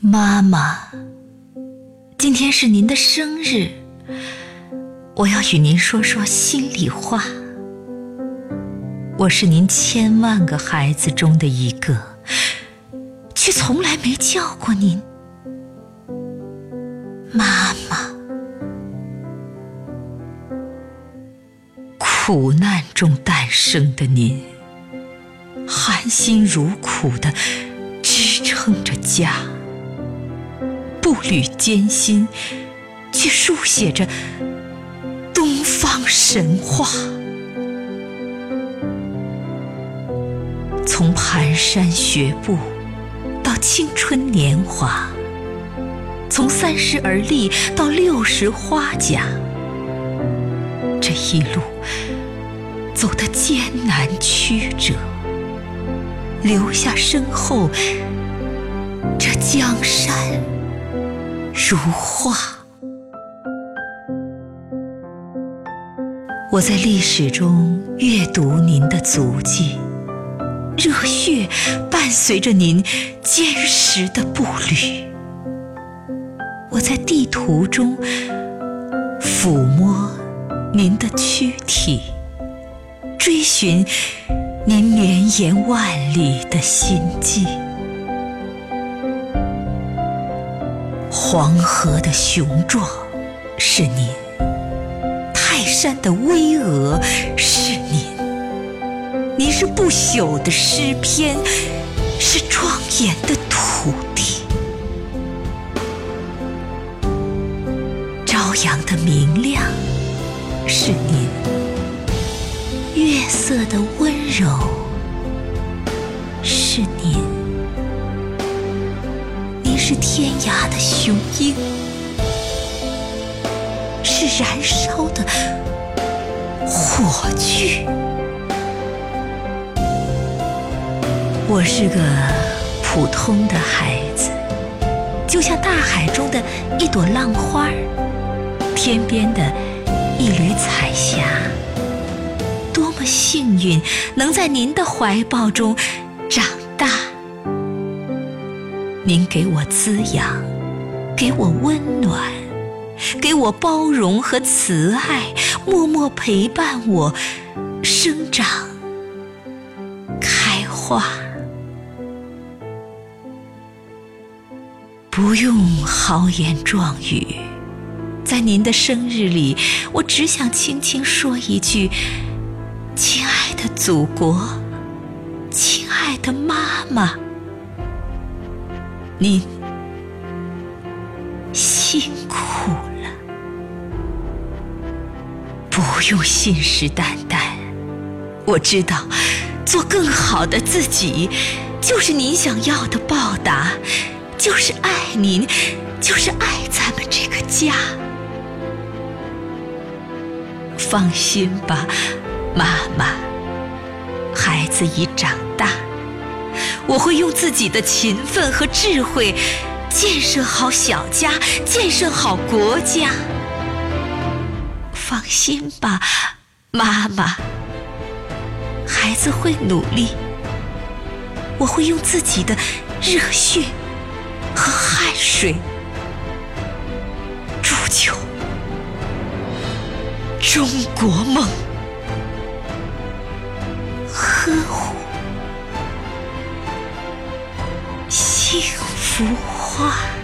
妈妈，今天是您的生日，我要与您说说心里话。我是您千万个孩子中的一个，却从来没叫过您妈妈。苦难中诞生的您，含辛茹苦的支撑着家，步履艰辛，却书写着东方神话。从蹒跚学步到青春年华，从三十而立到六十花甲，这一路走得艰难曲折，留下身后这江山如画。我在历史中阅读您的足迹。热血伴随着您坚实的步履，我在地图中抚摸您的躯体，追寻您绵延万里的心迹。黄河的雄壮是您，泰山的巍峨是您。您是不朽的诗篇，是庄严的土地。朝阳的明亮是您，月色的温柔是您。压的雄鹰，是燃烧的火炬。我是个普通的孩子，就像大海中的一朵浪花，天边的一缕彩霞。多么幸运，能在您的怀抱中长大。您给我滋养，给我温暖，给我包容和慈爱，默默陪伴我生长、开花。不用豪言壮语，在您的生日里，我只想轻轻说一句：“亲爱的祖国，亲爱的妈妈，您辛苦了。”不用信誓旦旦，我知道，做更好的自己，就是您想要的报答。就是爱您，就是爱咱们这个家。放心吧，妈妈，孩子已长大，我会用自己的勤奋和智慧建设好小家，建设好国家。放心吧，妈妈，孩子会努力，我会用自己的热血。和汗水铸就中国梦，呵护一幅画。